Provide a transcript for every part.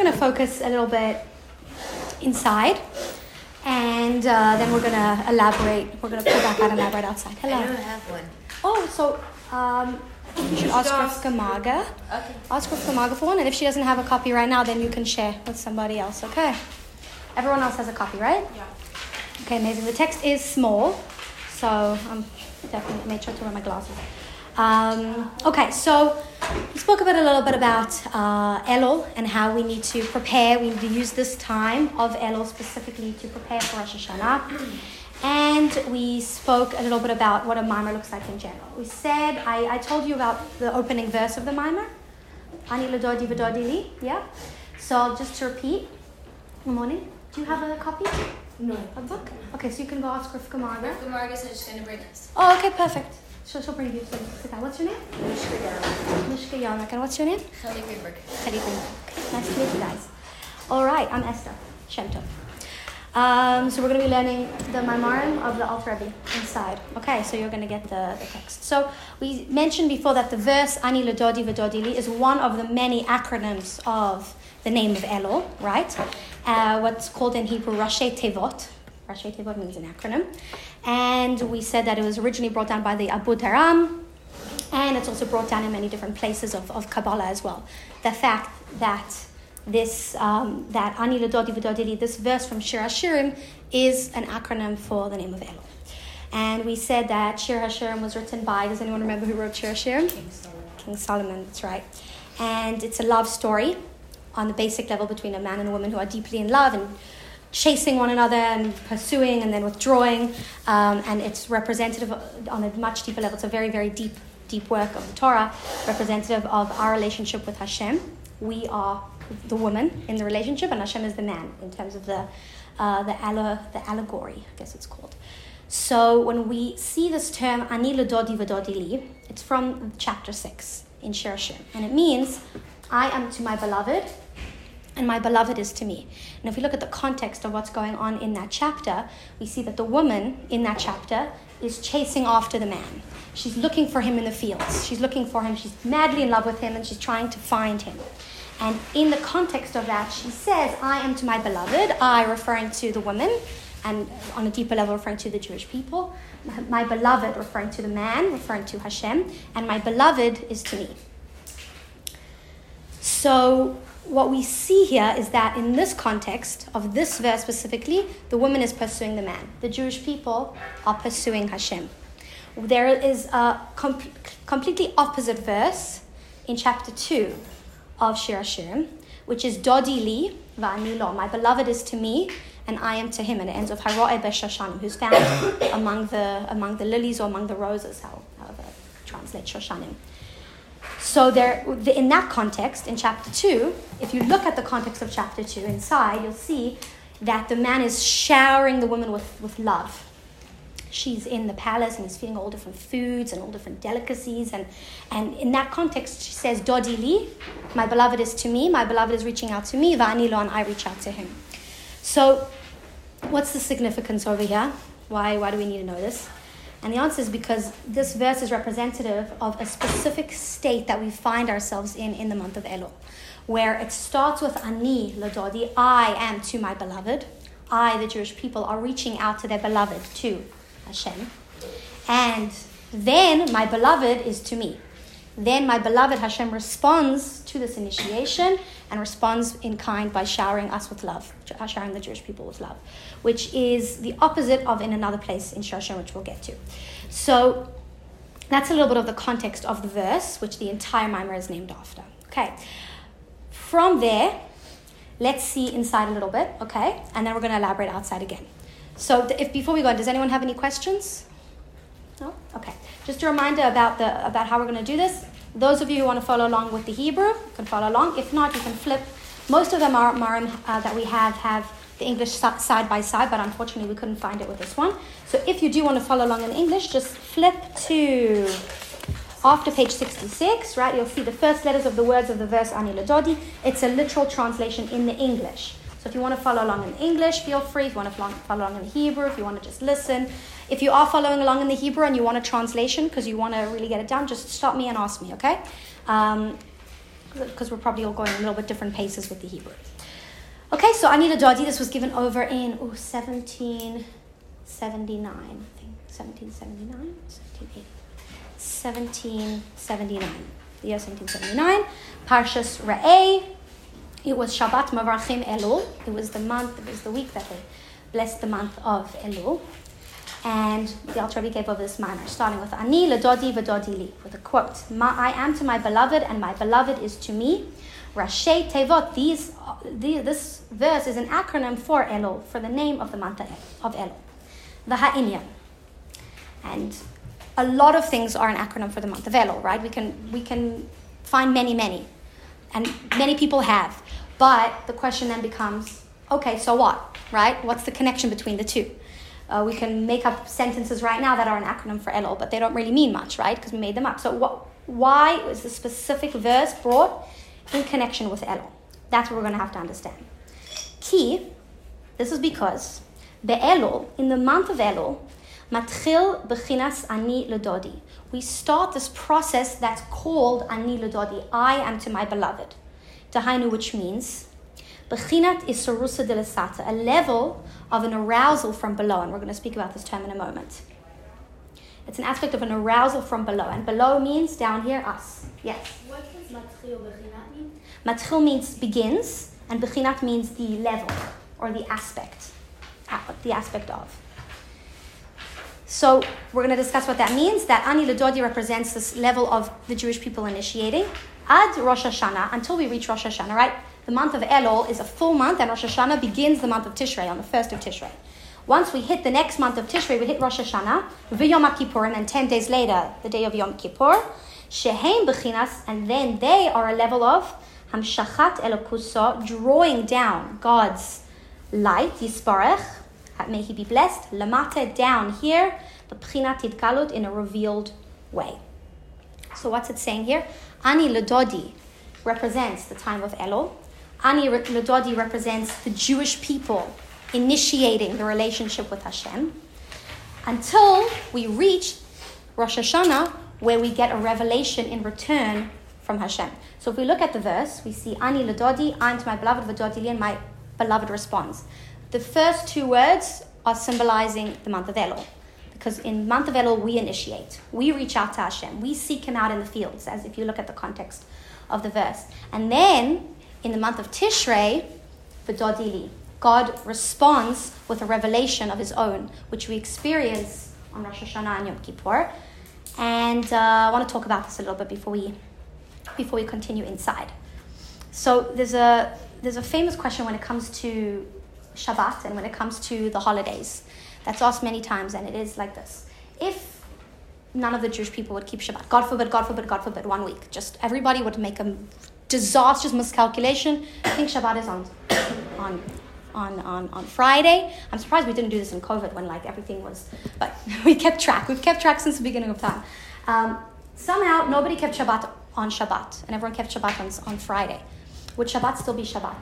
going to focus a little bit inside, and uh, then we're going to elaborate. We're going to pull back out and elaborate outside. Hello. I don't have one. Oh, so um, you should ask Rivka Maga. Okay. Ask Rivka Maga for one, and if she doesn't have a copy right now, then you can share with somebody else. Okay. Everyone else has a copy, right? Yeah. Okay, amazing. The text is small, so I'm definitely made sure to wear my glasses. Um, okay, so we spoke about a little bit about uh, Elul and how we need to prepare. We need to use this time of Elul specifically to prepare for Rosh Hashanah. And we spoke a little bit about what a maamar looks like in general. We said, I, I told you about the opening verse of the maamar. Ani ladodi li, yeah? So just to repeat, good morning. Do you have a copy? No. A book? Okay, so you can go ask Rivka Marga. Rivka Marga said she's gonna bring us. Oh, okay, perfect. She'll, she'll bring you some. What's your name? Mishka Mishka Yarmak. And what's your name? Kelly Greenberg. Teddy Green. Okay, nice to meet you guys. All right, I'm Esther Shemtov. Um, so we're going to be learning the Maamarim of the Alter Rebbe inside. Okay, so you're going to get the, the text. So we mentioned before that the verse Ani Ladodi Vadodili is one of the many acronyms of the name of Elul, right? Uh, what's called in Hebrew Rashei Tevot. Rashei Tevot means an acronym. And we said that it was originally brought down by the Abudarham, and it's also brought down in many different places of, of Kabbalah as well. The fact that this um, that Ani Ladodi V'Dodili, this verse from Shir Hashirim, is an acronym for the name of Elul. And we said that Shir Hashirim was written by, does anyone remember who wrote Shir Hashirim? King Solomon. King Solomon, that's right. And it's a love story on the basic level between a man and a woman who are deeply in love and chasing one another and pursuing and then withdrawing. Um, and it's representative on a much deeper level. It's a very, very deep, deep work of the Torah, representative of our relationship with Hashem. We are the woman in the relationship, and Hashem is the man in terms of the uh, the, alle- the allegory, I guess it's called. So when we see this term ani ledodi v'dodi li, it's from chapter six in Shir Hashirim, and it means I am to my beloved, and my beloved is to me. And if we look at the context of what's going on in that chapter, we see that the woman in that chapter is chasing after the man. She's looking for him in the fields. She's looking for him. She's madly in love with him, and she's trying to find him. And in the context of that, she says, I am to my beloved, I referring to the woman, and on a deeper level, referring to the Jewish people. My beloved referring to the man, referring to Hashem, and my beloved is to me. So, what we see here is that in this context of this verse specifically, the woman is pursuing the man. The Jewish people are pursuing Hashem. There is a com- completely opposite verse in chapter 2 of Shir which is Dodi li va'ani. My beloved is to me, and I am to him. And it ends with Haro'e b'shashanim, who's found among the among the lilies or among the roses, how, however translate shoshanim. So there, in that context, in chapter two, if you look at the context of chapter two inside, you'll see that the man is showering the woman with, with love. She's in the palace and he's feeding all different foods and all different delicacies. And, and in that context, she says, Dodi li, my beloved is to me, my beloved is reaching out to me, va'ani lo, and I reach out to him. So, what's the significance over here? Why, why do we need to know this? And the answer is because this verse is representative of a specific state that we find ourselves in in the month of Elul, where it starts with Ani Ladodi, I am to my beloved. I, the Jewish people, are reaching out to their beloved, to Hashem. And then my beloved is to me. Then my beloved Hashem responds to this initiation and responds in kind by showering us with love, uh, showering the Jewish people with love, which is the opposite of in another place in Shoshan, which we'll get to. So that's a little bit of the context of the verse, which the entire maamar is named after. Okay. From there, let's see inside a little bit, okay? And then we're going to elaborate outside again. So if before we go, does anyone have any questions? No? Okay. Just a reminder about the about how we're going to do this. Those of you who want to follow along with the Hebrew can follow along. If not, you can flip. Most of are marim uh, that we have have the English side by side, but unfortunately we couldn't find it with this one. So if you do want to follow along in English, just flip to after page 66, right? You'll see the first letters of the words of the verse Ani Ladodi. It's a literal translation in the English. So if you want to follow along in English, feel free. If you want to follow along in Hebrew, if you want to just listen. If you are following along in the Hebrew and you want a translation because you want to really get it down, just stop me and ask me, okay? Um, because we're probably all going a little bit different paces with the Hebrew. Okay, so Ani Ladodi, this was given over in oh, 1779, I think. 1779? 1779. The year 1779. Parshas Ra'eh. It was Shabbat Mevarchim Elul. It was the month, it was the week that they blessed the month of Elul. And the Alter Rebbe gave over this manner, starting with Ani ledodi v'dodi li, with a quote: "I am to my beloved, and my beloved is to me." Rashei Tevot. These, the, this verse is an acronym for Elul, for the name of the month of Elul, the Ha'inyan. And a lot of things are an acronym for the month of Elul, right? We can we can find many, many, and many people have. But the question then becomes, okay, so what, right? What's the connection between the two? Uh, we can make up sentences right now that are an acronym for Elul, but they don't really mean much, right? Because we made them up. So what, why is the specific verse brought in connection with Elul? That's what we're going to have to understand. Key, this is because Be'elul, in the month of Elul, Matchil bechinas ani ledodi. We start this process that's called ani ledodi. I am to my beloved. Dahainu, which means bechinat isarusa de a level of an arousal from below, and we're going to speak about this term in a moment. It's an aspect of an arousal from below, and below means down here, us. Yes? What does matchil bechinat mean? Matchil means begins, and bechinat means the level or the aspect, uh, the aspect of. So we're going to discuss what that means. That Ani Ledodi represents this level of the Jewish people initiating. Ad Rosh Hashanah, until we reach Rosh Hashanah, right? The month of Elul is a full month, and Rosh Hashanah begins the month of Tishrei on the first of Tishrei. Once we hit the next month of Tishrei, we hit Rosh Hashanah, V'Yom Kippur, and then 10 days later, the day of Yom Kippur, Shehem Bechinas, and then they are a level of Hamshachat Elokuso, drawing down God's light, Yisparech, may he be blessed, Lamate, down here, the Bchinat Tidkalut, in a revealed way. So what's it saying here? Ani Ledodi represents the time of Elul. Ani Ledodi represents the Jewish people initiating the relationship with Hashem until we reach Rosh Hashanah, where we get a revelation in return from Hashem. So if we look at the verse, we see Ani Ledodi, I'm to my beloved Vadodi and my beloved responds. The first two words are symbolizing the month of Elul. Because in month of Elul, we initiate. We reach out to Hashem. We seek Him out in the fields, as if you look at the context of the verse. And then in the month of Tishrei, V'dodili, God responds with a revelation of His own, which we experience on Rosh Hashanah and Yom Kippur. And uh, I want to talk about this a little bit before we, before we continue inside. So there's a, there's a famous question when it comes to Shabbat and when it comes to the holidays. That's asked many times, and it is like this. If none of the Jewish people would keep Shabbat. God forbid, God forbid, God forbid, one week. Just everybody would make a disastrous miscalculation. I think Shabbat is on, on, on, on, on Friday. I'm surprised we didn't do this in COVID when like everything was, but we kept track. We've kept track since the beginning of time. Um, somehow nobody kept Shabbat on Shabbat, and everyone kept Shabbat on, on Friday. Would Shabbat still be Shabbat?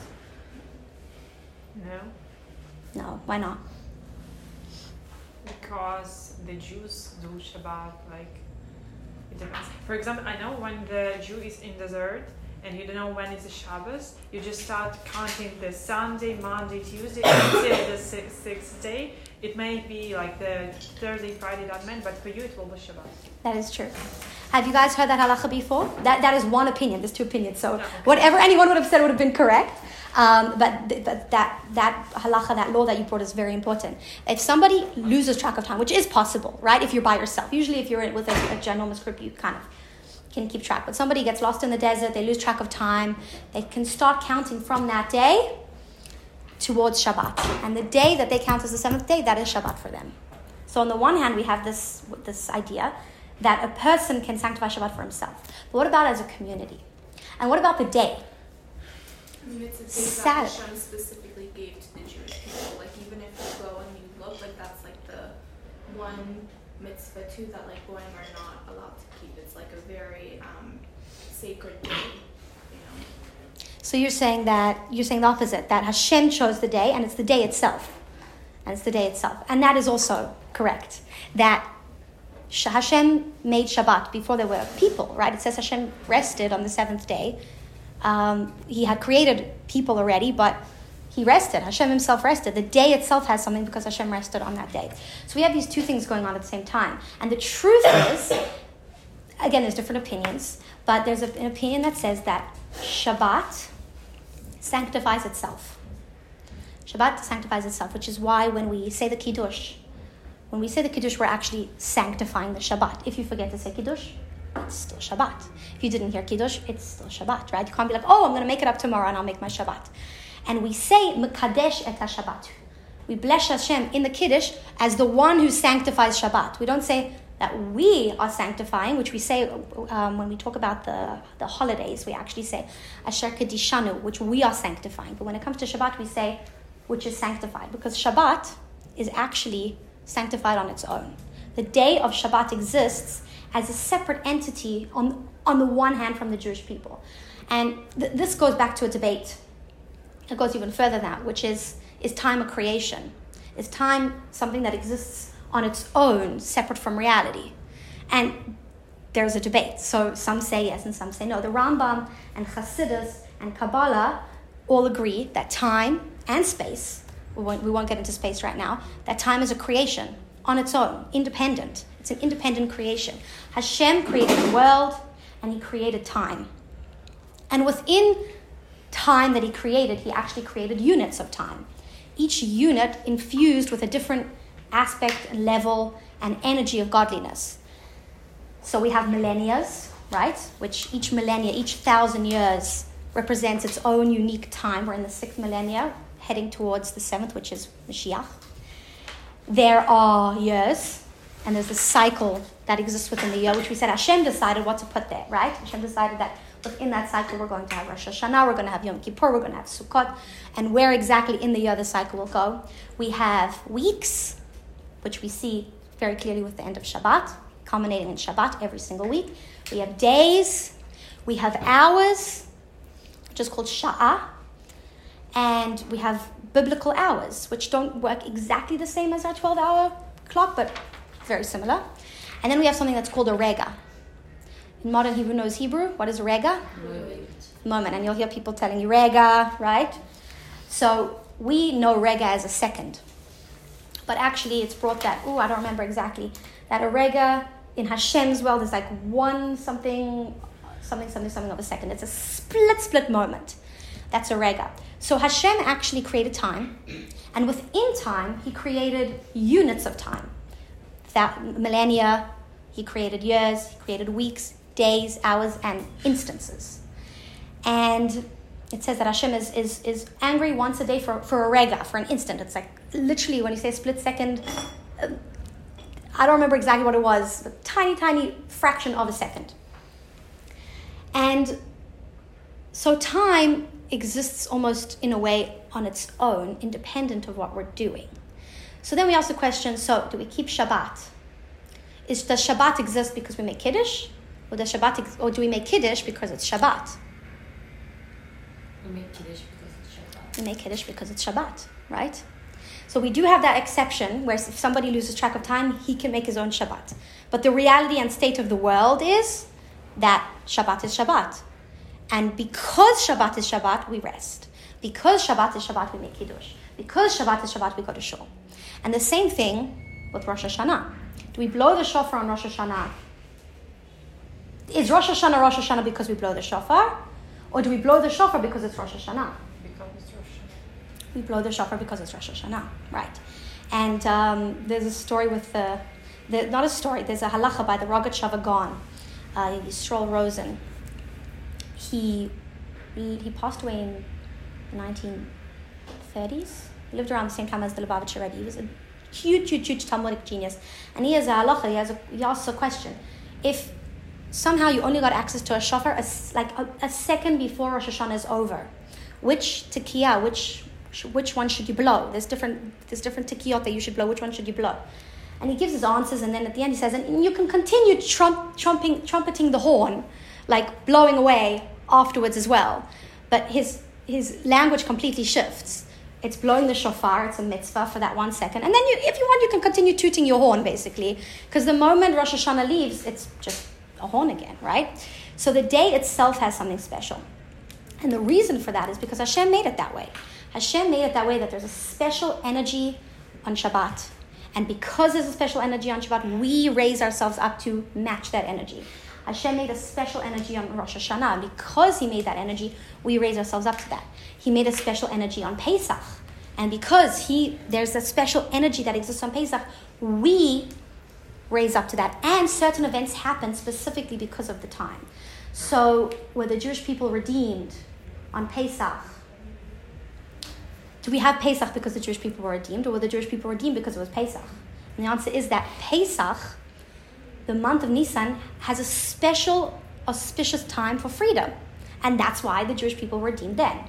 No. No, why not? because the Jews do Shabbat like it depends. For example, I know when the Jew is in desert and you don't know when it's the Shabbos, you just start counting the Sunday, Monday, Tuesday until the sixth, sixth day. It may be like the Thursday, Friday that meant, but for you it will be Shabbat. That is true. Have you guys heard that halacha before? That that is one opinion. There's two opinions. So whatever anyone would have said would have been correct. Um, but th- th- that that halacha, that law that you brought, is very important. If somebody loses track of time, which is possible, right? If you're by yourself, usually if you're with a, a general group, you kind of can keep track. But somebody gets lost in the desert, they lose track of time. They can start counting from that day towards Shabbat, and the day that they count as the seventh day, that is Shabbat for them. So on the one hand, we have this this idea that a person can sanctify Shabbat for himself. But what about as a community? And what about the day? I mean, it's a that Hashem specifically gave to the Jewish people. Like, even if you go and you look, like, that's like the one mitzvah too that, like, going are not allowed to like a very um, sacred day. So you're saying that, you're saying the opposite, that Hashem chose the day and it's the day itself. And it's the day itself. And that is also correct. That Hashem made Shabbat before there were people, right? It says Hashem rested on the seventh day Um, he had created people already, but he rested. Hashem himself rested. The day itself has something because Hashem rested on that day. So we have these two things going on at the same time. And the truth is, again, there's different opinions, but there's an opinion that says that Shabbat sanctifies itself. Shabbat sanctifies itself, which is why when we say the Kiddush, when we say the Kiddush, we're actually sanctifying the Shabbat. If you forget to say Kiddush, it's still Shabbat. If you didn't hear Kiddush, it's still Shabbat, right? You can't be like, oh, I'm going to make it up tomorrow and I'll make my Shabbat. And we say Mekadesh et Shabbat. We bless Hashem in the Kiddush as the one who sanctifies Shabbat. We don't say that we are sanctifying, which we say um, when we talk about the, the holidays, we actually say Asher Kideshanu, which we are sanctifying. But when it comes to Shabbat, we say which is sanctified because Shabbat is actually sanctified on its own. The day of Shabbat exists as a separate entity on, on the one hand from the Jewish people. And th- this goes back to a debate. It goes even further than that, which is is time a creation? Is time something that exists on its own, separate from reality? And there's a debate. So some say yes and some say no. The Rambam and Hasidus and Kabbalah all agree that time and space, we won't, we won't get into space right now, that time is a creation on its own, independent. It's an independent creation. Hashem created the world and he created time. And within time that he created, he actually created units of time. Each unit infused with a different aspect and level and energy of godliness. So we have millennias, right? Which each millennia, each thousand years represents its own unique time. We're in the sixth millennia, heading towards the seventh, which is Mashiach. There are years, and there's a cycle that exists within the year, which we said Hashem decided what to put there, right? Hashem decided that within that cycle we're going to have Rosh Hashanah, we're going to have Yom Kippur, we're going to have Sukkot, and where exactly in the year the cycle will go. We have weeks, which we see very clearly with the end of Shabbat, culminating in Shabbat every single week. We have days, we have hours, which is called Sha'ah, and we have biblical hours, which don't work exactly the same as our 12 hour clock, but very similar. And then we have something that's called a rega. In modern Hebrew knows Hebrew. What is rega? Moment. Moment. And you'll hear people telling you rega, right? So we know rega as a second. But actually, it's brought that, oh, I don't remember exactly, that a in Hashem's world is like one something, something, something, something of a second. It's a split, split moment. That's a. So Hashem actually created time, and within time, He created units of time. That millennia, He created years, He created weeks, days, hours, and instances. And it says that Hashem is, is, is angry once a day for, for a rega, for an instant. It's like literally when you say split second, uh, I don't remember exactly what it was, a tiny, tiny fraction of a second. And so time exists almost in a way on its own, independent of what we're doing. So then we ask the question so, do we keep Shabbat? Is, does Shabbat exist because we make Kiddush? Or, does Shabbat ex- or do we make Kiddush because it's Shabbat? We make Kiddush because it's Shabbat. We make Kiddush because it's Shabbat, right? So we do have that exception where if somebody loses track of time, he can make his own Shabbat. But the reality and state of the world is that Shabbat is Shabbat. And because Shabbat is Shabbat, we rest. Because Shabbat is Shabbat, we make Kiddush. Because Shabbat is Shabbat, we go to Shul. And the same thing with Rosh Hashanah. Do we blow the shofar on Rosh Hashanah? Is Rosh Hashanah Rosh Hashanah because we blow the shofar? Or do we blow the shofar because it's Rosh Hashanah? Because it's Rosh Hashanah. We blow the shofar because it's Rosh Hashanah, right? And um, there's a story with the, the, not a story, there's a halacha by the Rogatchover Gaon, uh, Yisrael Rosen. He, he passed away in the 1930s. He lived around the same time as the Lubavitcher Rebbe. He was a huge, huge, huge Talmudic genius. And he has a halacha, he, has a, he asks a question. If somehow you only got access to a shofar a, like a, a, second before Rosh Hashanah is over, which tekiah, which which one should you blow? There's different there's different tekiyot that you should blow. Which one should you blow? And he gives his answers, and then at the end he says, and you can continue trump, trumping, trumpeting the horn, like blowing away afterwards as well. But his his language completely shifts. It's blowing the shofar, it's a mitzvah for that one second. And then you, if you want, you can continue tooting your horn, basically. Because the moment Rosh Hashanah leaves, it's just a horn again, right? So the day itself has something special. And the reason for that is because Hashem made it that way. Hashem made it that way that there's a special energy on Shabbat. And because there's a special energy on Shabbat, we raise ourselves up to match that energy. Hashem made a special energy on Rosh Hashanah. Because He made that energy, we raise ourselves up to that. He made a special energy on Pesach. And because he, there's a special energy that exists on Pesach, we raise up to that. And certain events happen specifically because of the time. So, were the Jewish people redeemed on Pesach? Do we have Pesach because the Jewish people were redeemed, or were the Jewish people redeemed because it was Pesach? And the answer is that Pesach, the month of Nisan, has a special, auspicious time for freedom. And that's why the Jewish people were redeemed then.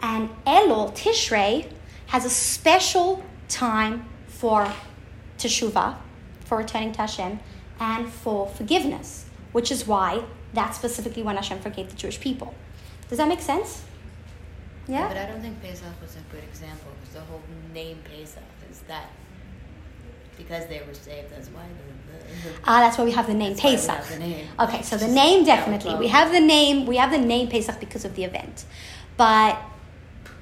And Elul, Tishrei, has a special time for teshuvah, for returning to Hashem, and for forgiveness, which is why that's specifically when Hashem forgave the Jewish people. Does that make sense? Yeah? But I don't think Pesach was a good example because the whole name Pesach is that because they were saved. That's why the, the, the Ah, that's why we have the name That's why we Pesach. have the name. Okay, so the name definitely. We have the name. We have the name Pesach because of the event, but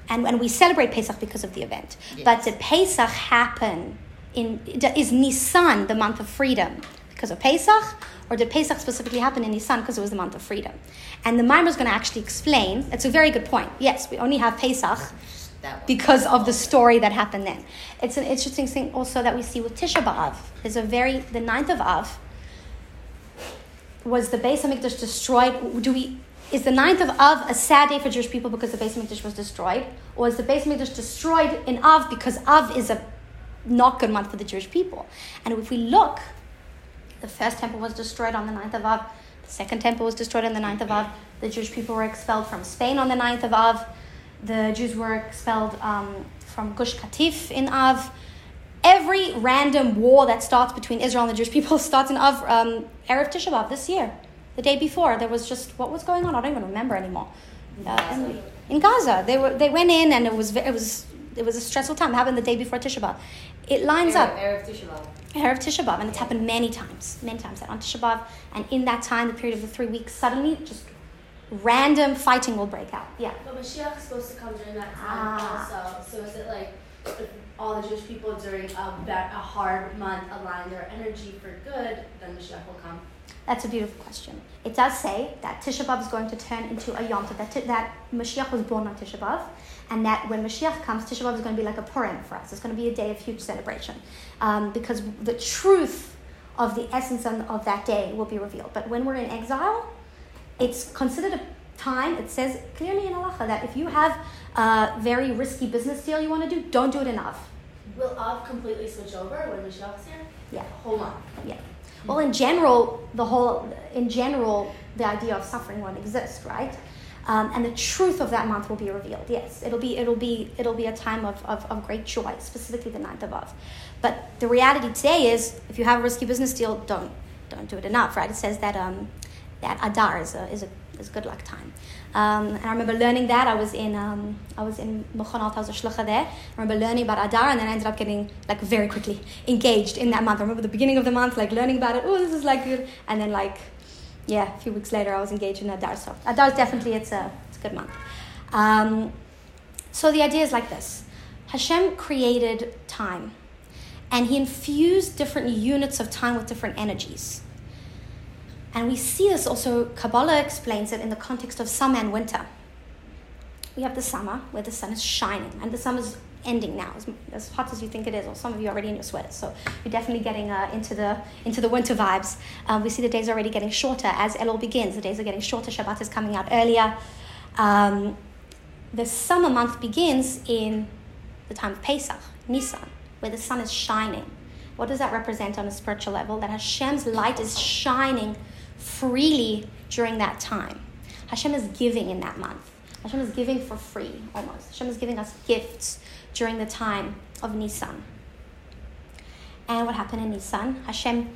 and and we celebrate Pesach because of the event. Yes. But did Pesach happen in? Is Nisan the month of freedom because of Pesach, or did Pesach specifically happen in Nisan because it was the month of freedom? And the Maamar is going to actually explain. It's a very good point. Yes, we only have Pesach because of the story that happened then. It's an interesting thing also that we see with Tisha B'Av. There's a very, the ninth of Av, was the Beis Hamikdash destroyed? Do we, is the ninth of Av a sad day for Jewish people because the Beis Hamikdash was destroyed? Or is the Beis Hamikdash destroyed in Av because Av is a not good month for the Jewish people? And if we look, the first temple was destroyed on the ninth of Av, the second temple was destroyed on the ninth of Av, the Jewish people were expelled from Spain on the ninth of Av, the Jews were expelled um, from Gush Katif in Av. Every random war that starts between Israel and the Jewish people starts in Av, um, Erev Tisha B'Av this year. The day before, there was just what was going on. I don't even remember anymore. Uh, in Gaza, they were they went in and it was it was it was a stressful time. It happened the day before Tisha B'Av. It lines up. Erev Tisha B'Av. Erev Tisha B'Av, and it's happened many times, many times that on Tisha B'Av, and in that time, the period of the three weeks, suddenly just random fighting will break out. Yeah. But Mashiach is supposed to come during that time Ah. also. So is it like all the Jewish people during a, a hard month align their energy for good, then Mashiach will come? That's a beautiful question. It does say that Tisha B'Av is going to turn into a Yom Tov, that, that Mashiach was born on Tisha B'Av, and that when Mashiach comes, Tisha B'Av is going to be like a Purim for us. It's going to be a day of huge celebration um, because the truth of the essence of that day will be revealed. But when we're in exile, it's considered a time, it says clearly in halacha that if you have a very risky business deal you want to do, don't do it in Av. Will Av completely switch over when Mashiach's here? Yeah. Whole month. Yeah. Well, in general, the whole, in general, the idea of suffering won't exist, right? Um, and the truth of that month will be revealed. Yes, it'll be, it'll be, it'll be a time of, of, of great joy, specifically the ninth of Av. But the reality today is, if you have a risky business deal, don't, don't do it enough, right? It says that, um, that Adar is a, is a, is good luck time. Um, and I remember learning that. I was in, um, I was in Mechonat Haus Shlucha there. I remember learning about Adar, and then I ended up getting like very quickly engaged in that month. I remember the beginning of the month, like learning about it. Oh, this is like good. And then like, yeah, a few weeks later, I was engaged in Adar. So Adar is definitely it's a it's a good month. Um, so the idea is like this: Hashem created time, and He infused different units of time with different energies. And we see this also, Kabbalah explains it in the context of summer and winter. We have the summer where the sun is shining, and the summer is ending now, as, as hot as you think it is, or some of you are already in your sweaters. So you're definitely getting uh, into, the, into the winter vibes. Um, we see the days are already getting shorter as Elul begins. The days are getting shorter, Shabbat is coming out earlier. Um, the summer month begins in the time of Pesach, Nisan, where the sun is shining. What does that represent on a spiritual level? That Hashem's light is shining freely during that time. Hashem is giving in that month. Hashem is giving for free, almost. Hashem is giving us gifts during the time of Nisan. And what happened in Nisan? Hashem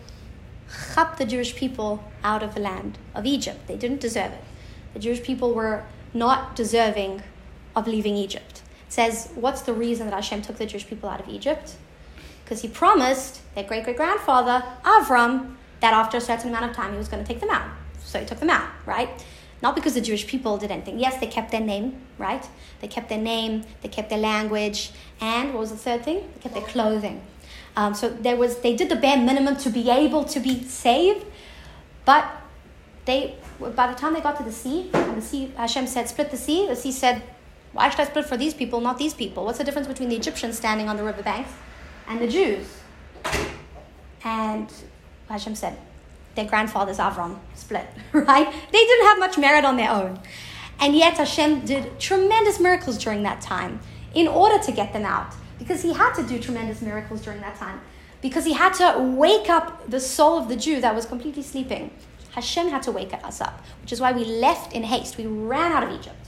chapped the Jewish people out of the land of Egypt. They didn't deserve it. The Jewish people were not deserving of leaving Egypt. Says, what's the reason that Hashem took the Jewish people out of Egypt? Because he promised their great great grandfather, Avram, that after a certain amount of time he was going to take them out. So he took them out, right? Not because the Jewish people did anything. Yes, they kept their name, right? They kept their name, they kept their language, and what was the third thing? They kept their clothing. Um, so there was, they did the bare minimum to be able to be saved, but they, by the time they got to the sea, and the sea, Hashem said, split the sea. The sea said, why should I split for these people, not these people? What's the difference between the Egyptians standing on the riverbanks and the Jews? And Hashem said, their grandfathers Avram split, right? They didn't have much merit on their own. And yet Hashem did tremendous miracles during that time in order to get them out. Because he had to do tremendous miracles during that time. Because he had to wake up the soul of the Jew that was completely sleeping. Hashem had to wake us up, which is why we left in haste. We ran out of Egypt.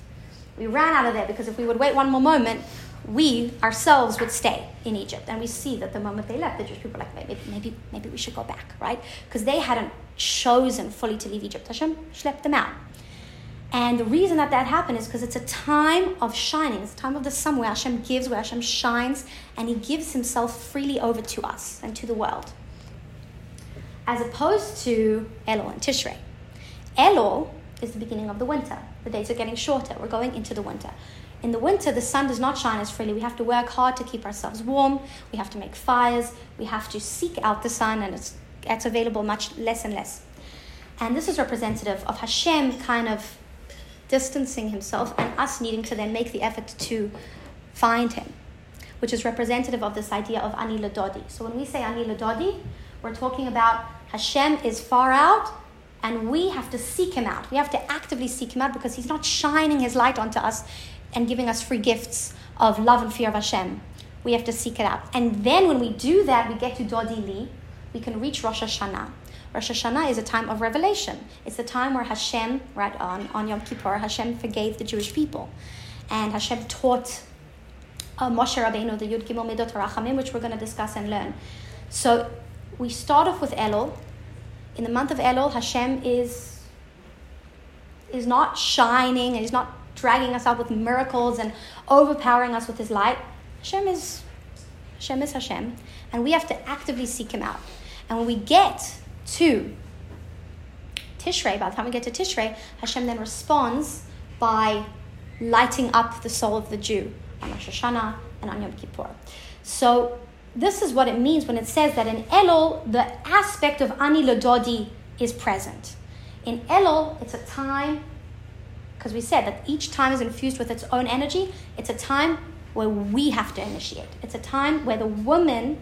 We ran out of there because if we would wait one more moment, we ourselves would stay in Egypt. And we see that the moment they left, the Jewish people were like, maybe, maybe, maybe we should go back, right? Because they hadn't chosen fully to leave Egypt. Hashem schlepped them out. And the reason that that happened is because it's a time of shining. It's a time of the sun where Hashem gives, where Hashem shines, and He gives Himself freely over to us and to the world. As opposed to Elul and Tishrei. Elul is the beginning of the winter. The days are getting shorter. We're going into the winter. In the winter, the sun does not shine as freely. We have to work hard to keep ourselves warm. We have to make fires. We have to seek out the sun, and it's, it's available much less and less. And this is representative of Hashem kind of distancing himself and us needing to then make the effort to find him, which is representative of this idea of Ani Ladodi. So when we say Ani Ladodi, we're talking about Hashem is far out and we have to seek him out. We have to actively seek him out because he's not shining his light onto us and giving us free gifts of love and fear of Hashem. We have to seek it out. And then when we do that, we get to Dodi Li, we can reach Rosh Hashanah. Rosh Hashanah is a time of revelation. It's the time where Hashem, right on, on Yom Kippur, Hashem forgave the Jewish people. And Hashem taught uh, Moshe Rabbeinu the Yud Gimel Midot HaRachamim, which we're going to discuss and learn. So we start off with Elul. In the month of Elul, Hashem is, is not shining and He's not dragging us up with miracles and overpowering us with His light. Hashem is Hashem is Hashem, and we have to actively seek Him out. And when we get to Tishrei, by the time we get to Tishrei, Hashem then responds by lighting up the soul of the Jew on Rosh Hashanah and on Yom Kippur. So this is what it means when it says that in Elul, the aspect of Ani Lododi is present. In Elul, it's a time, because we said that each time is infused with its own energy, it's a time where we have to initiate. It's a time where the woman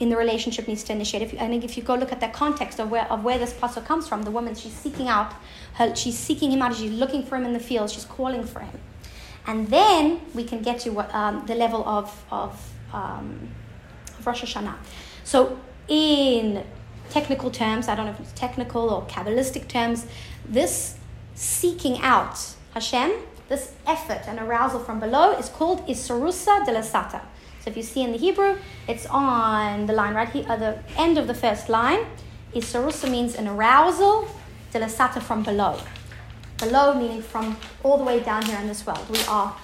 in the relationship needs to initiate. If you, I think if you go look at the context of where of where this puzzle comes from, the woman she's seeking out, her, she's seeking him out. She's looking for him in the field. She's calling for him, and then we can get to what, um, the level of of, um, Rosh Hashanah. So in technical terms, I don't know if it's technical or kabbalistic terms, this seeking out Hashem, this effort and arousal from below is called Isarusa de la Sata. So if you see in the Hebrew, it's on the line right here, at the end of the first line. Isarusa means an arousal, delasata from below. Below meaning from all the way down here in this world. We are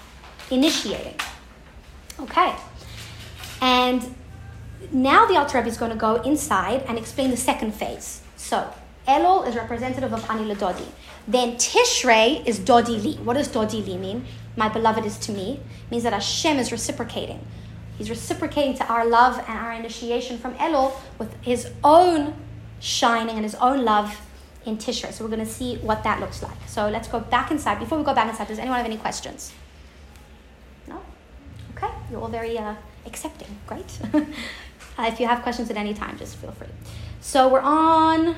initiating. Okay. And now the Alter is going to go inside and explain the second phase. So Elul is representative of Ani Dodi. Then Tishrei is Dodi Li. What does Dodi Li mean? My beloved is to me. It means that Hashem is reciprocating. He's reciprocating to our love and our initiation from Elul with his own shining and his own love in Tishrei. So we're going to see what that looks like. So let's go back inside. Before we go back inside, does anyone have any questions? No? Okay, you're all very uh, accepting. Great. uh, if you have questions at any time, just feel free. So we're on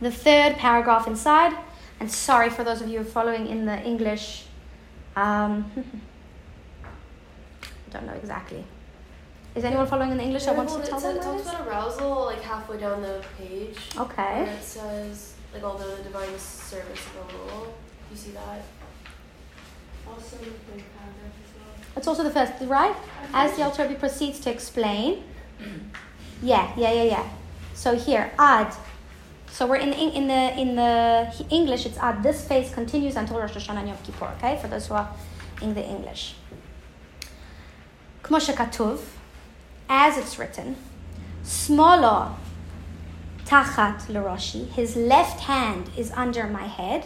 the third paragraph inside. And sorry for those of you following in the English. Um, don't know exactly. Is anyone following in the English? I want to tell them. It talks about arousal like halfway down the page. Okay. Where it says like all the divine service of the rule. You see that? Also the third paragraph as well. It's also the first, right? As the Alter Rebbe proceeds to explain yeah, yeah, yeah, yeah. So here, add. So we're in the, in the in the English. It's add. This phase continues until Rosh Hashanah and Yom Kippur. Okay, for those who are in the English. כמו שכתוב, as it's written, smolo tachat l'roshi, his left hand is under my head,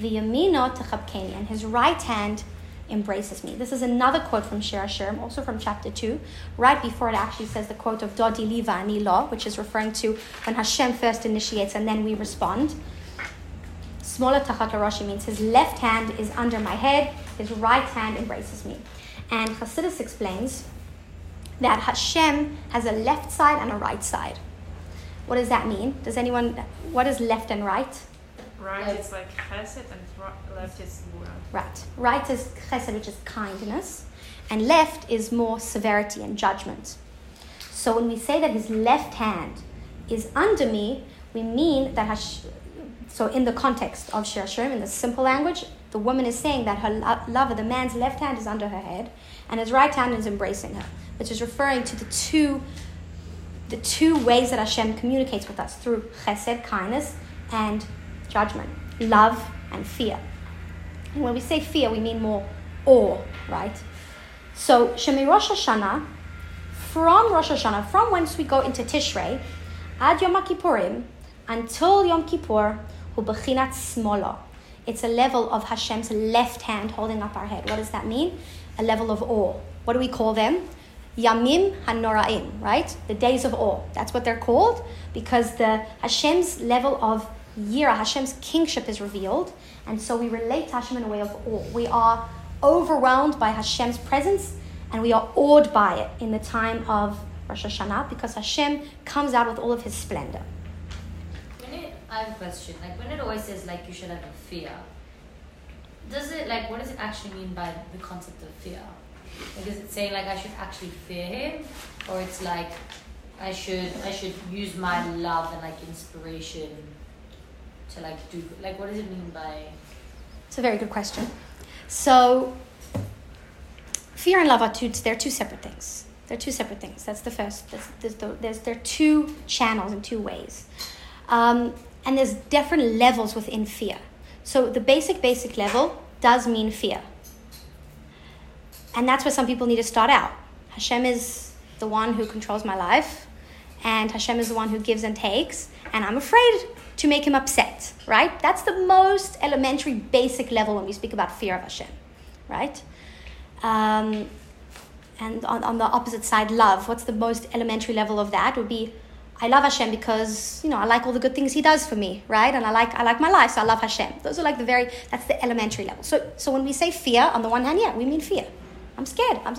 v'yamino techabkeni, and his right hand embraces me. This is another quote from Shir Hashirim, also from chapter 2. Right before it actually says the quote of Dodi Liva Ani Lo, which is referring to when Hashem first initiates and then we respond. Smolo tachat Roshi means his left hand is under my head, his right hand embraces me. And Hasidus explains that Hashem has a left side and a right side. What does that mean? Does anyone, what is left and right? Right is like chesed and left is. Right. Right is chesed, which is kindness, and left is more severity and judgment. So when we say that his left hand is under me, we mean that Hash- so in the context of Shir Hashirim, in the simple language, the woman is saying that her lo- lover, the man's left hand is under her head, and his right hand is embracing her, which is referring to the two the two ways that Hashem communicates with us through chesed, kindness, and judgment, love and fear. And when we say fear, we mean more awe, right? So, Shemi Rosh Hashanah, from Rosh Hashanah, from whence we go into Tishrei, ad Yom Kippurim, until Yom Kippur, hu bechinat smola. It's a level of Hashem's left hand holding up our head. What does that mean? A level of awe. What do we call them? Yamim Hanoraim, right? The days of awe. That's what they're called because the Hashem's level of Yira, Hashem's kingship is revealed, and so we relate to Hashem in a way of awe. We are overwhelmed by Hashem's presence, and we are awed by it in the time of Rosh Hashanah because Hashem comes out with all of His splendor. When it, I have a question. Like when it always says like you should have a fear, does it like what does it actually mean by the concept of fear? Like is it saying like I should actually fear him, or it's like I should I should use my love and like inspiration to like do like what does it mean by? It's a very good question. So, fear and love are two. They're two separate things. They're two separate things. That's the first. There's, there's, the, there's there are two channels in two ways, um, and there's different levels within fear. So the basic basic level does mean fear, and that's where some people need to start out. Hashem is the one who controls my life, and Hashem is the one who gives and takes, and I'm afraid to make him upset, right? That's the most elementary, basic level when we speak about fear of Hashem, right? Um, and on, on the opposite side, love. What's the most elementary level of that? Would be I love Hashem because you know I like all the good things He does for me, right? And I like I like my life, so I love Hashem. Those are like the very that's the elementary level. So so when we say fear, on the one hand, yeah, we mean fear. I'm scared. I'm,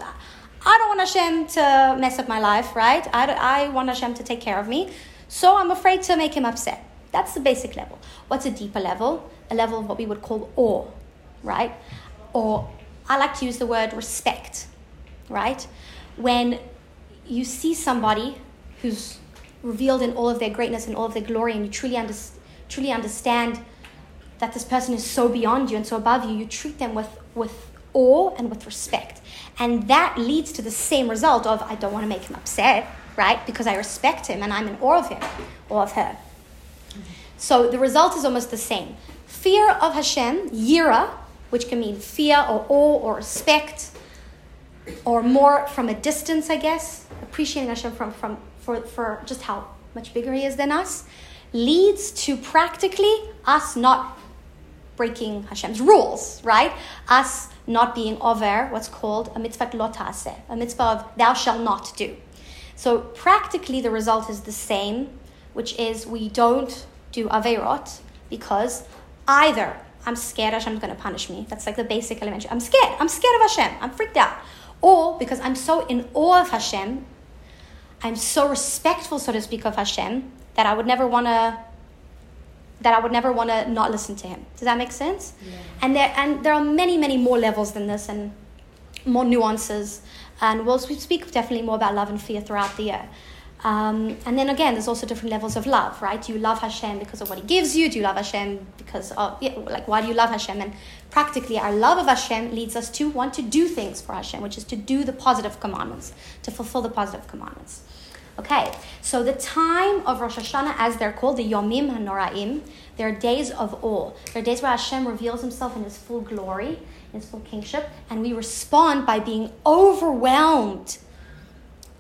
I don't want Hashem to mess up my life, right? I, I want Hashem to take care of me, so I'm afraid to make Him upset. That's the basic level. What's a deeper level? A level of what we would call awe, right? Or I like to use the word respect, right? When you see somebody who's revealed in all of their greatness and all of their glory, and you truly, under, truly understand that this person is so beyond you and so above you, you treat them with, with awe and with respect. And that leads to the same result of I don't want to make him upset, right? Because I respect him and I'm in awe of him or of her. So the result is almost the same. Fear of Hashem, yira, which can mean fear or awe or respect, or more from a distance, I guess, appreciating Hashem from, from, for, for just how much bigger He is than us, leads to practically us not breaking Hashem's rules, right? Us not being over what's called a mitzvah lotase, a mitzvah of thou shalt not do. So practically the result is the same, which is we don't do averot because either I'm scared Hashem's going to punish me. That's like the basic element. I'm scared. I'm scared of Hashem. I'm freaked out. Or because I'm so in awe of Hashem, I'm so respectful, so to speak, of Hashem that I would never want to that I would never want to not listen to him. Does that make sense? Yeah. And there and there are many, many more levels than this and more nuances. And we'll speak definitely more about love and fear throughout the year. Um, and then again, there's also different levels of love, right? Do you love Hashem because of what He gives you? Do you love Hashem because of, yeah, like, why do you love Hashem? And practically, our love of Hashem leads us to want to do things for Hashem, which is to do the positive commandments, to fulfill the positive commandments. Okay, so the time of Rosh Hashanah, as they're called, the Yomim HaNoraim, they're days of awe. They're days where Hashem reveals Himself in His full glory, in His full kingship, and we respond by being overwhelmed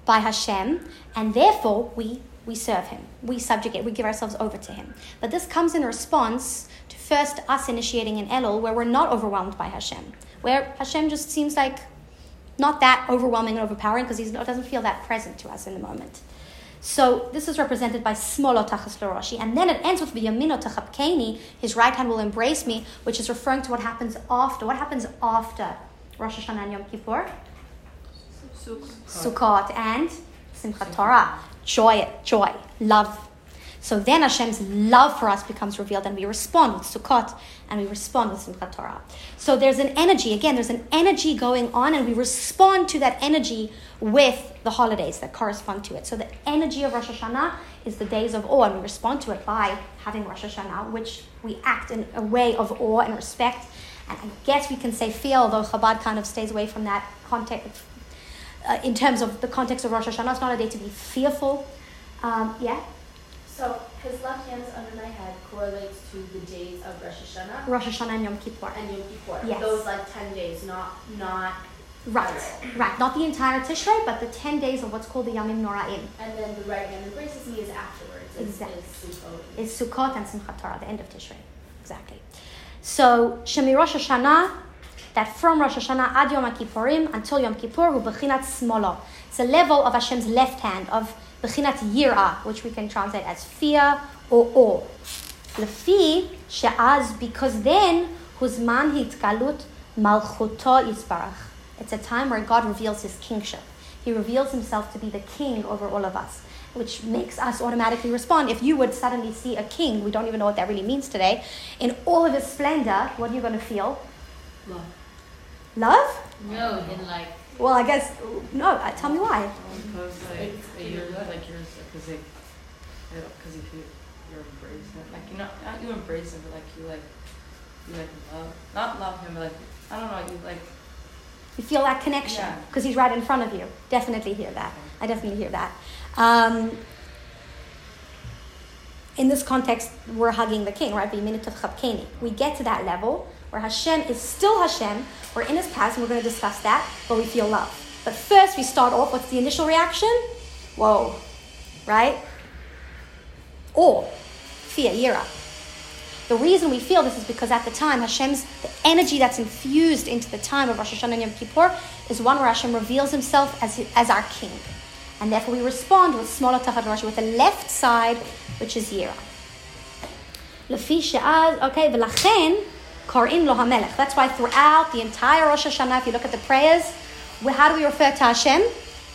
by Hashem, and therefore we we serve Him, we subjugate, we give ourselves over to Him. But this comes in response to first us initiating an Elul where we're not overwhelmed by Hashem, where Hashem just seems like not that overwhelming and overpowering because he doesn't feel that present to us in the moment. So this is represented by smolo tachas and then it ends with v'yamino tachapkeni, his right hand will embrace me, which is referring to what happens after. What happens after Rosh Hashanah and Yom Kippur? Sukkot and Simchat Torah, joy, joy, love. So then Hashem's love for us becomes revealed, and we respond with Sukkot, and we respond with Simchat Torah. So there's an energy, again, there's an energy going on, and we respond to that energy with the holidays that correspond to it. So the energy of Rosh Hashanah is the days of awe, and we respond to it by having Rosh Hashanah, which we act in a way of awe and respect. And I guess we can say fear, although Chabad kind of stays away from that context. Uh, in terms of the context of Rosh Hashanah, it's not a day to be fearful. Um, yeah? So his left hand is under my head correlates to the days of Rosh Hashanah Rosh Hashanah and Yom Kippur. and Yom Kippur. Yes. Those like ten days, not not Right, right. Not the entire Tishrei, but the 10 days of what's called the Yamim Noraim. And then the right hand embraces me is afterwards. It's, Exactly. It's Sukkot. Is Sukkot and Simchat Torah, the end of Tishrei. Exactly. So, Shemi Rosh Hashanah, that from Rosh Hashanah ad Yom Kippurim until Yom Kippur, hu bechinat smolo. It's a level of Hashem's left hand, of bechinat yirah, which we can translate as fear or awe. Lefi she'az, because then, huzman hitgalut malchuto yisbarach. It's a time where God reveals his kingship. He reveals himself to be the king over all of us, which makes us automatically respond. If you would suddenly see a king, we don't even know what that really means today, in all of his splendor, what are you going to feel? Love. Love? No, in like Well, I guess, no, uh, tell me why. Because like you're like you're because like because if you you're embracing it like you not not you embrace him but like you like you like love not love him but like I don't know you like You feel that connection Yeah. because he's right in front of you. Definitely hear that. I definitely hear that. Um, in this context, we're hugging the king, right? V'yemino techabkeni. We get to that level where Hashem is still Hashem. We're in his past, and we're going to discuss that, but we feel love. But first, we start off. What's the initial reaction? Whoa, right? Or fear, yira. The reason we feel this is because at the time, Hashem's the energy that's infused into the time of Rosh Hashanah and Yom Kippur is one where Hashem reveals Himself as, as our King, and therefore we respond with smolo tachad Rosh with the left side, which is Yira. Lefi she'az, okay, v'lachen korin lo. That's why throughout the entire Rosh Hashanah, if you look at the prayers, how do we refer to Hashem?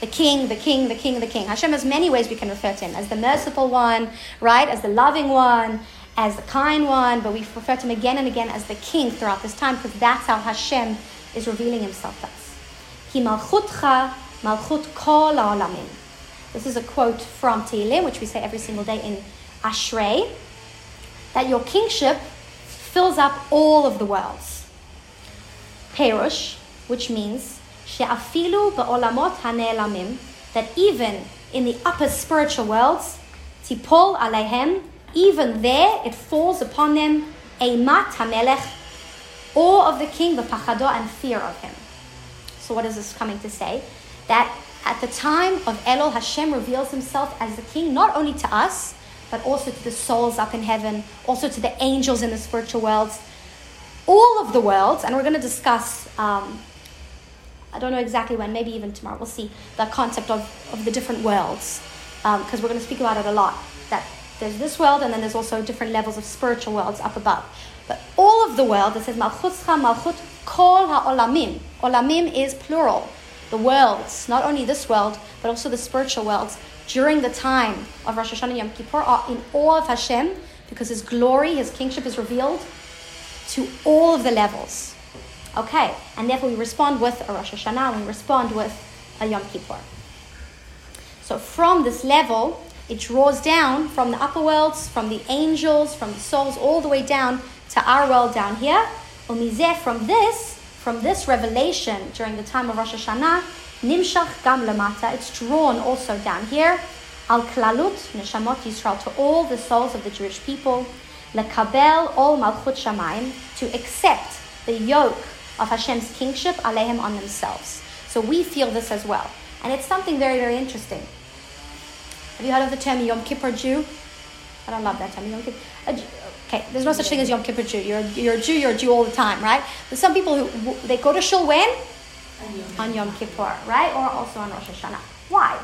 The King, the King, the King, the King. Hashem has many ways we can refer to Him as the merciful one, right? As the loving one, as the kind one, but we refer to Him again and again as the King throughout this time because that's how Hashem is revealing Himself to us. Ki malchutcha malchut kol ha'olamim. This is a quote from Tehillim, which we say every single day in Ashrei, that your kingship fills up all of the worlds. Perush, which means she'afilu ba'olamot hane'elamim, that even in the upper spiritual worlds, tipol aleihem, even there it falls upon them, eimat hamelech, awe of the king, the pachado, and fear of him. So what is this coming to say? That at the time of Elul, Hashem reveals himself as the king, not only to us, but also to the souls up in heaven, also to the angels in the spiritual worlds, all of the worlds, and we're going to discuss, um, I don't know exactly when, maybe even tomorrow, we'll see, the concept of, of the different worlds, because we're going to speak about it a lot. That there's this world, and then there's also different levels of spiritual worlds up above. But all of the world, it says, Malchutcha Malchut Kol HaOlamim. Olamim is plural. The worlds, not only this world, but also the spiritual worlds, during the time of Rosh Hashanah and Yom Kippur are in awe of Hashem because His glory, His kingship is revealed to all of the levels. Okay, and therefore we respond with a Rosh Hashanah, we respond with a Yom Kippur. So from this level, it draws down from the upper worlds, from the angels, from the souls, all the way down to our world down here. Umizeh, from this, from this revelation during the time of Rosh Hashanah, nimshach gam lamata, it's drawn also down here, al klalut neshamot Yisrael, to ol the souls of the Jewish people, lekabel all malchut shamayim, to accept the yoke of Hashem's kingship alehem on themselves. So we feel this as well. And it's something very, very interesting. Have you heard of the term Yom Kippur Jew? I don't love that term, Yom Kippur. Okay, there's no such thing as Yom Kippur Jew. You're, you're a Jew, you're a Jew all the time, right? But some people who they go to shul when? On Yom Kippur, right? Or also on Rosh Hashanah. Why?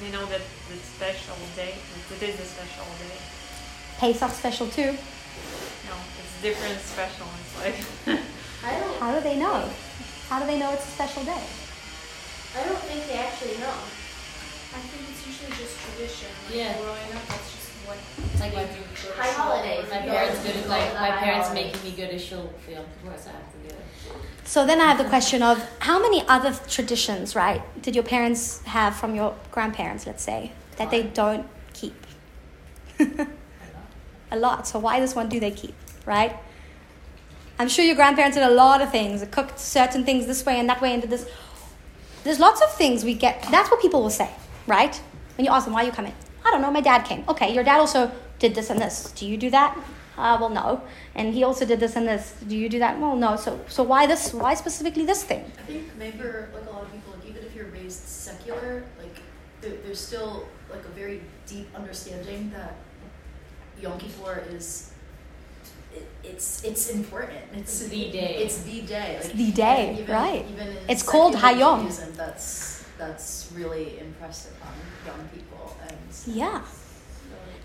They know that the special day, it is a special day. Pesach special too. No, it's different special. It's like I don't. How do they know? How do they know it's a special day? I don't think they actually know. I think it's usually just tradition. Like Yeah. growing up, that's just what It's like my, do. Go to High holidays. or- my Yeah. parents go like my parents making me go to shul for Yom Kippur, so I have to do it. So then I have the question of how many other traditions, right, did your parents have from your grandparents, let's say, that they don't keep? a lot. So why this one do they keep, right? I'm sure your grandparents did a lot of things, cooked certain things this way and that way and did this. There's lots of things we get. That's what people will say, right? When you ask them, why are you coming? I don't know, my dad came. Okay, your dad also did this and this. Do you do that? Uh, well, no. And he also did this and this. Do you do that? Well, no. So, so why this? Why specifically this thing? I think maybe for like a lot of people, like even if you're raised secular, like there, there's still like a very deep understanding that Yom Kippur is it, it's it's important. It's It's the day. It's the day. Like, It's the day, and even, right. Even in It's called secular Hayom. That's that's really impressed upon young people and. Yeah.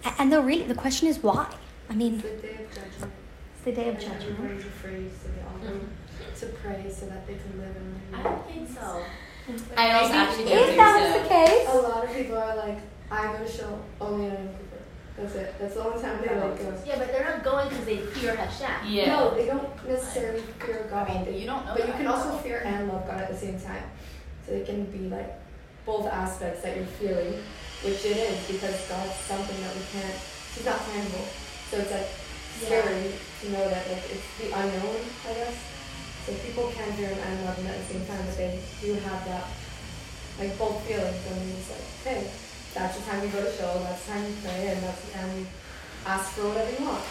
A- And the really the question is why? I mean, It's the day of judgment. it's the day of And judgment. everybody's afraid, so they all go mm-hmm. to pray so that they can live in I don't think so. I also actually If think that was the case, A lot of people are like, I go to shul only on Yom Kippur. That's it. That's the only time they like go. Yeah, but they're not going because they fear Hashem. Yeah. No, they don't necessarily fear God. I mean, They- you don't know But you can also fear and love God at the same time. So it can be like both aspects that you're feeling, which it is because God's something that we can't. He's not tangible. So it's like scary to know that like it's the unknown, I guess. So people can him and love him at the same time, but they do have that like both feelings. Mean, it's like, hey, that's the time we go to shul, that's the time we pray, and that's the time we ask for whatever you want.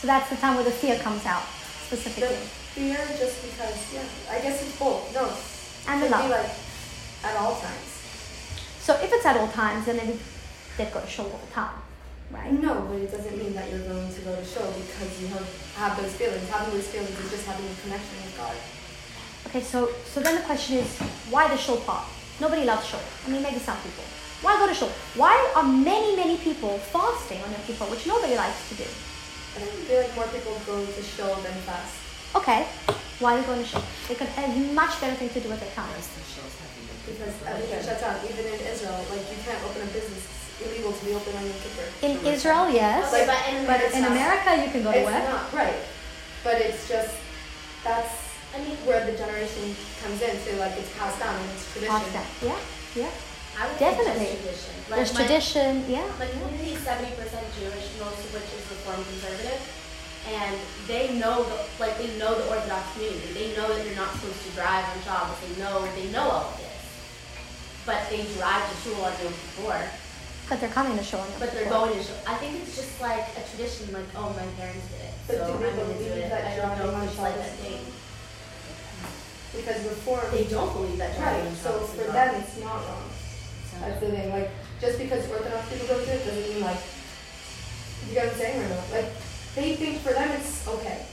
so that's the time where the fear comes out The specifically, fear just because, yeah, I guess it's both. No, and the could be like at all times. So if it's at all times, then maybe they've got to shul all the time, right? No, but it doesn't mean that you're going to go to shul because you have, have those feelings. Having those feelings is just having a connection with God. Okay, so so then the question is, why the shul part? Nobody loves shul. I mean, maybe some people. Why go to shul? Why are many many people fasting on Yom Kippur, which nobody likes to do? I feel like more people go to shul than fast. Okay, why are they going to shul? They could have much better thing to do with their time. Because everything shuts down. Even in Israel, like you can't open a business. It's illegal to be open on Yom Kippur. In Israel, yes, Okay, but in but America, in America you can go to It's work. not right, but it's just that's I mean, where the generation comes in. So like it's passed down and it's tradition. Past that. Yeah, yeah. I would Definitely. think just tradition. Like There's my, tradition. Yeah. My community is seventy percent Jewish, most of which is Reform conservative, and they know the like they know the Orthodox community. They know that you're not supposed to drive on Shabbos. They know they know all of this, but they drive to shul on Yom Kippur. But they're coming to shul on Yom But they're going to shul. I think it's just like a tradition. Like oh, my parents did it, But so do I'm they gonna do believe it. that I don't know driving on if it's like Shabbos that thing. Because reform. They don't believe that driving Right. So Shabbos is for wrong. them, it's not wrong. That's the thing. Like just because Orthodox people go to it doesn't mean like you get what I'm saying or no? Like they think for them it's okay,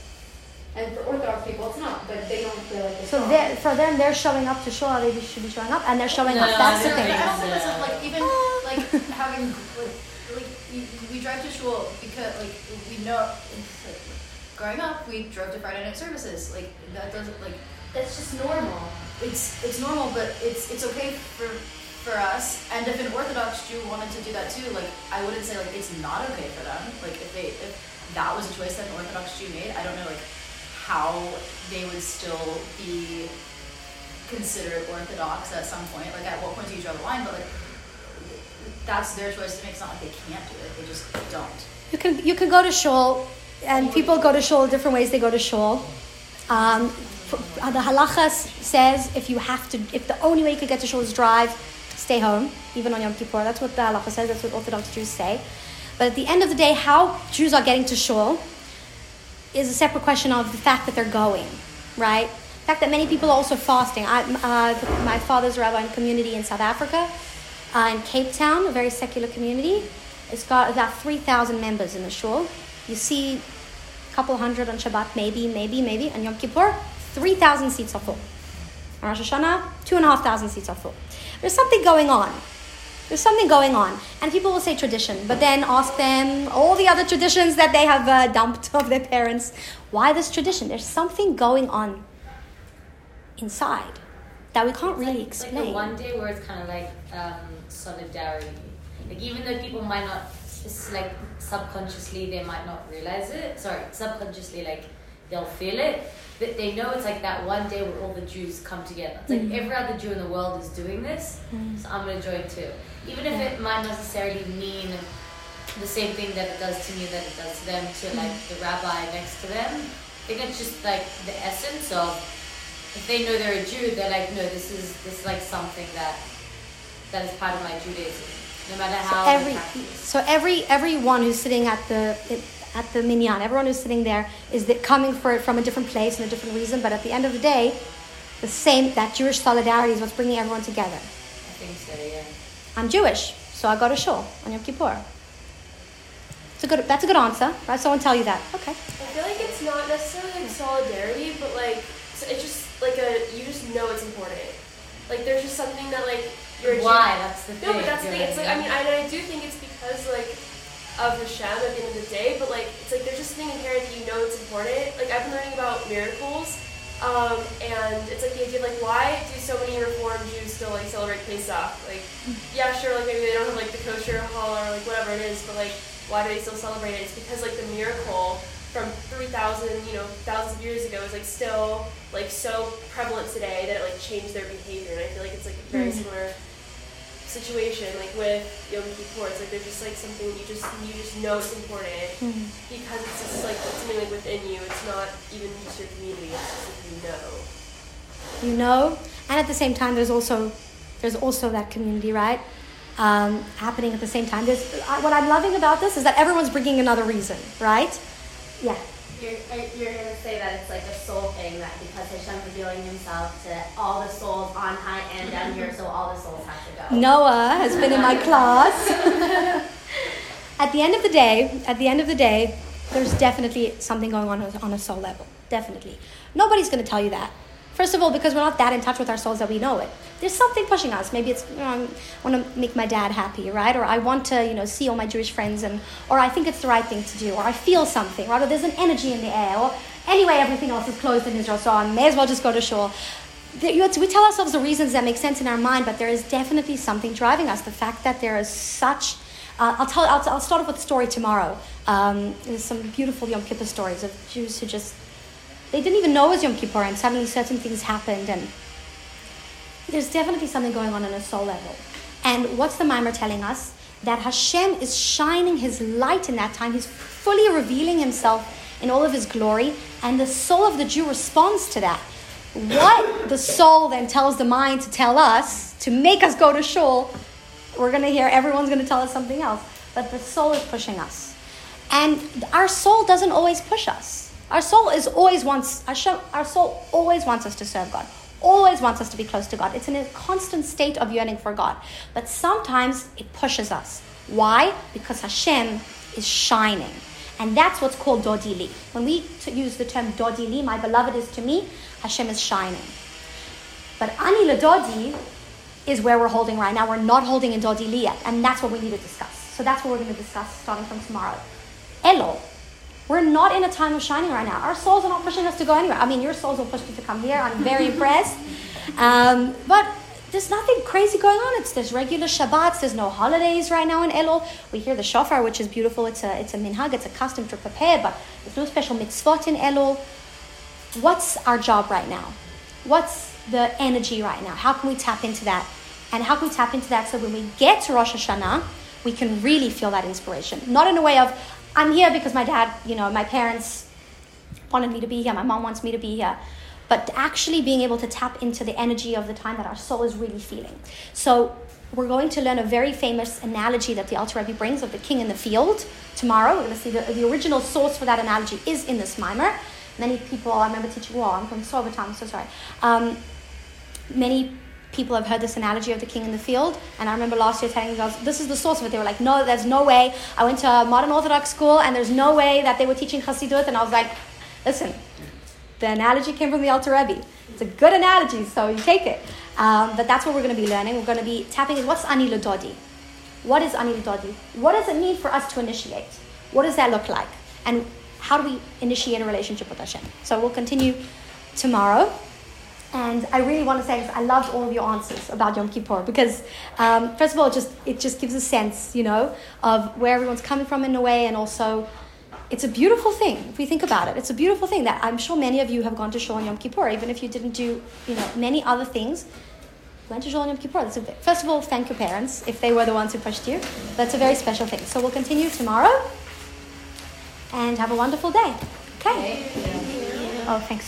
and for Orthodox people it's not. But they don't feel like it's So they're- for them, they're showing up to shul. How they should be showing up, and they're showing No, up. That's the they're- thing. I don't think that's like even Ah. like having like like we, we drive to shul because like we know like, growing up we drove to Friday night services like that doesn't like That's just normal. it's it's normal but it's it's okay for for us and if an Orthodox Jew wanted to do that too like I wouldn't say like it's not okay for them like if they if that was a choice that an Orthodox Jew made I don't know like how they would still be considered Orthodox at some point like at what point do you draw the line but like that's their choice to make. It's not like they can't do it; they just don't. You can you can go to shul, and people go to shul different ways. They go to shul. Um, the halacha says if you have to, if the only way you could get to shul is drive, stay home, even on Yom Kippur. That's what the halacha says. That's what Orthodox Jews say. But at the end of the day, how Jews are getting to shul is a separate question of the fact that they're going, right? The fact that many people are also fasting. I, uh, my father's rabbi in community in South Africa, uh, in Cape Town, a very secular community. It's got about 3,000 members in the shul. You see a couple hundred on Shabbat, maybe, maybe, maybe. On Yom Kippur, 3,000 seats are full. On Rosh Hashanah, 2,500 seats are full. There's something going on. There's something going on. And people will say tradition, but then ask them all the other traditions that they have uh, dumped of their parents. Why this tradition? There's something going on inside that we can't It's really like, explain. Like the one day where it's kind of like um, solidarity. Like even though people might not, it's like subconsciously they might not realize it. Sorry, subconsciously like they'll feel it, but they know it's like that one day where all the Jews come together. It's like Mhm. every other Jew in the world is doing this, Mm. so I'm gonna join too. Even if it might not necessarily mean the same thing that it does to me that it does to them to like the rabbi next to them. I think it's just like the essence of if they know they're a Jew, they're like, no, this is this is like something that that is part of my Judaism, no matter how they every so every everyone who's sitting at the at the minyan, everyone who's sitting there is that coming for it from a different place and a different reason. But at the end of the day, the same that Jewish solidarity is what's bringing everyone together. I think so, yeah. I'm Jewish, so I go to shul on Yom Kippur. It's a good, that's a good answer, right? Someone tell you that. Okay. I feel like it's not necessarily like solidarity, but like so it's just like a you just know it's important. Like there's just something that like you're a Jew- Why? That's the thing. No, but that's the thing. It's like I mean I, I do think it's because like of Hashem at the end of the day, but like it's like there's just something inherent that you know it's important. Like I've been learning about miracles, um, and it's like the idea of like why do so many Reform Jews still like celebrate Pesach? Like yeah, sure, like maybe they don't have like the kosher hall or like whatever it is, but like why do they still celebrate it? It's because like the miracle from 3,000, you know, thousands of years ago is like still like so prevalent today that it like changed their behavior. And I feel like it's like a very Mm. similar situation like with Yom Kippur. It's like there's just like something you just you just know it's important because it's just like it's something like within you. It's not even just your community. It's just like you know. you know and at the same time there's also there's also that community right um, happening at the same time there's I, what i'm loving about this is that everyone's bringing another reason right yeah You're, you're going to say that it's like a soul thing, that because Hashem's revealing himself to all the souls on high and down here, so all the souls have to go. Noah has been in my class at the end of the day at the end of the day there's definitely something going on on a soul level definitely nobody's going to tell you that First of all, because we're not that in touch with our souls that we know it. There's something pushing us. Maybe it's you know, I want to make my dad happy, right? Or I want to you know see all my Jewish friends, and or I think it's the right thing to do, or I feel something, right? Or there's an energy in the air, or anyway everything else is closed in Israel, so I may as well just go to shul. We tell ourselves the reasons that make sense in our mind, but there is definitely something driving us. The fact that there is such uh, I'll tell. I'll, I'll start off with a story tomorrow. Um, there's some beautiful Yom Kippur stories of Jews who just they didn't even know it was Yom Kippur, and suddenly certain things happened, and there's definitely something going on on a soul level. And what's the maamar telling us? That Hashem is shining His light in that time. He's fully revealing Himself in all of His glory, and the soul of the Jew responds to that. What the soul then tells the mind to tell us to make us go to shul, we're going to hear everyone's going to tell us something else. But the soul is pushing us. And our soul doesn't always push us. Our soul is always wants show, our soul always wants us to serve God. Always wants us to be close to God. It's in a constant state of yearning for God. But sometimes it pushes us. Why? Because Hashem is shining. And that's what's called Dodili. When we use the term Dodili, my beloved is to me, Hashem is shining. But Ani Ladodi is where we're holding right now. We're not holding in Dodili yet. And that's what we need to discuss. So that's what we're going to discuss starting from tomorrow. Elul. We're not in a time of shining right now. Our souls are not pushing us to go anywhere. I mean, your souls will push you to come here. I'm very impressed. Um, but there's nothing crazy going on. It's there's regular Shabbats. There's no holidays right now in Elul. We hear the shofar, which is beautiful. It's a it's a minhag. It's a custom to prepare, but there's no special mitzvot in Elul. What's our job right now? What's the energy right now? How can we tap into that? And how can we tap into that so when we get to Rosh Hashanah, we can really feel that inspiration? Not in a way of I'm here because my dad, you know, my parents wanted me to be here, my mom wants me to be here. But actually being able to tap into the energy of the time that our soul is really feeling. So we're going to learn a very famous analogy that the Alter Rebbe brings of the king in the field tomorrow. We're going to see the, the original source for that analogy is in this maamar. Many people, I remember teaching, well, I'm from Sorbatan, I'm so sorry. Um, many people have heard this analogy of the king in the field. And I remember last year telling girls, this is the source of it. They were like, no, there's no way. I went to a modern Orthodox school and there's no way that they were teaching Chassidut. And I was like, listen, the analogy came from the Alter Rebbe. It's a good analogy, so you take it. Um, but that's what we're going to be learning. We're going to be tapping in what's Ani Ladodi? What is Ani Ladodi? What does it mean for us to initiate? What does that look like? And how do we initiate a relationship with Hashem? So we'll continue tomorrow. And I really want to say this. I loved all of your answers about Yom Kippur because, um, first of all, it just it just gives a sense, you know, of where everyone's coming from in a way, and also it's a beautiful thing if we think about it. It's a beautiful thing that I'm sure many of you have gone to shul on Yom Kippur, even if you didn't do, you know, many other things. Went to shul on Yom Kippur. That's a, first of all, thank your parents if they were the ones who pushed you. That's a very special thing. So we'll continue tomorrow, and have a wonderful day. Okay. Oh, thanks.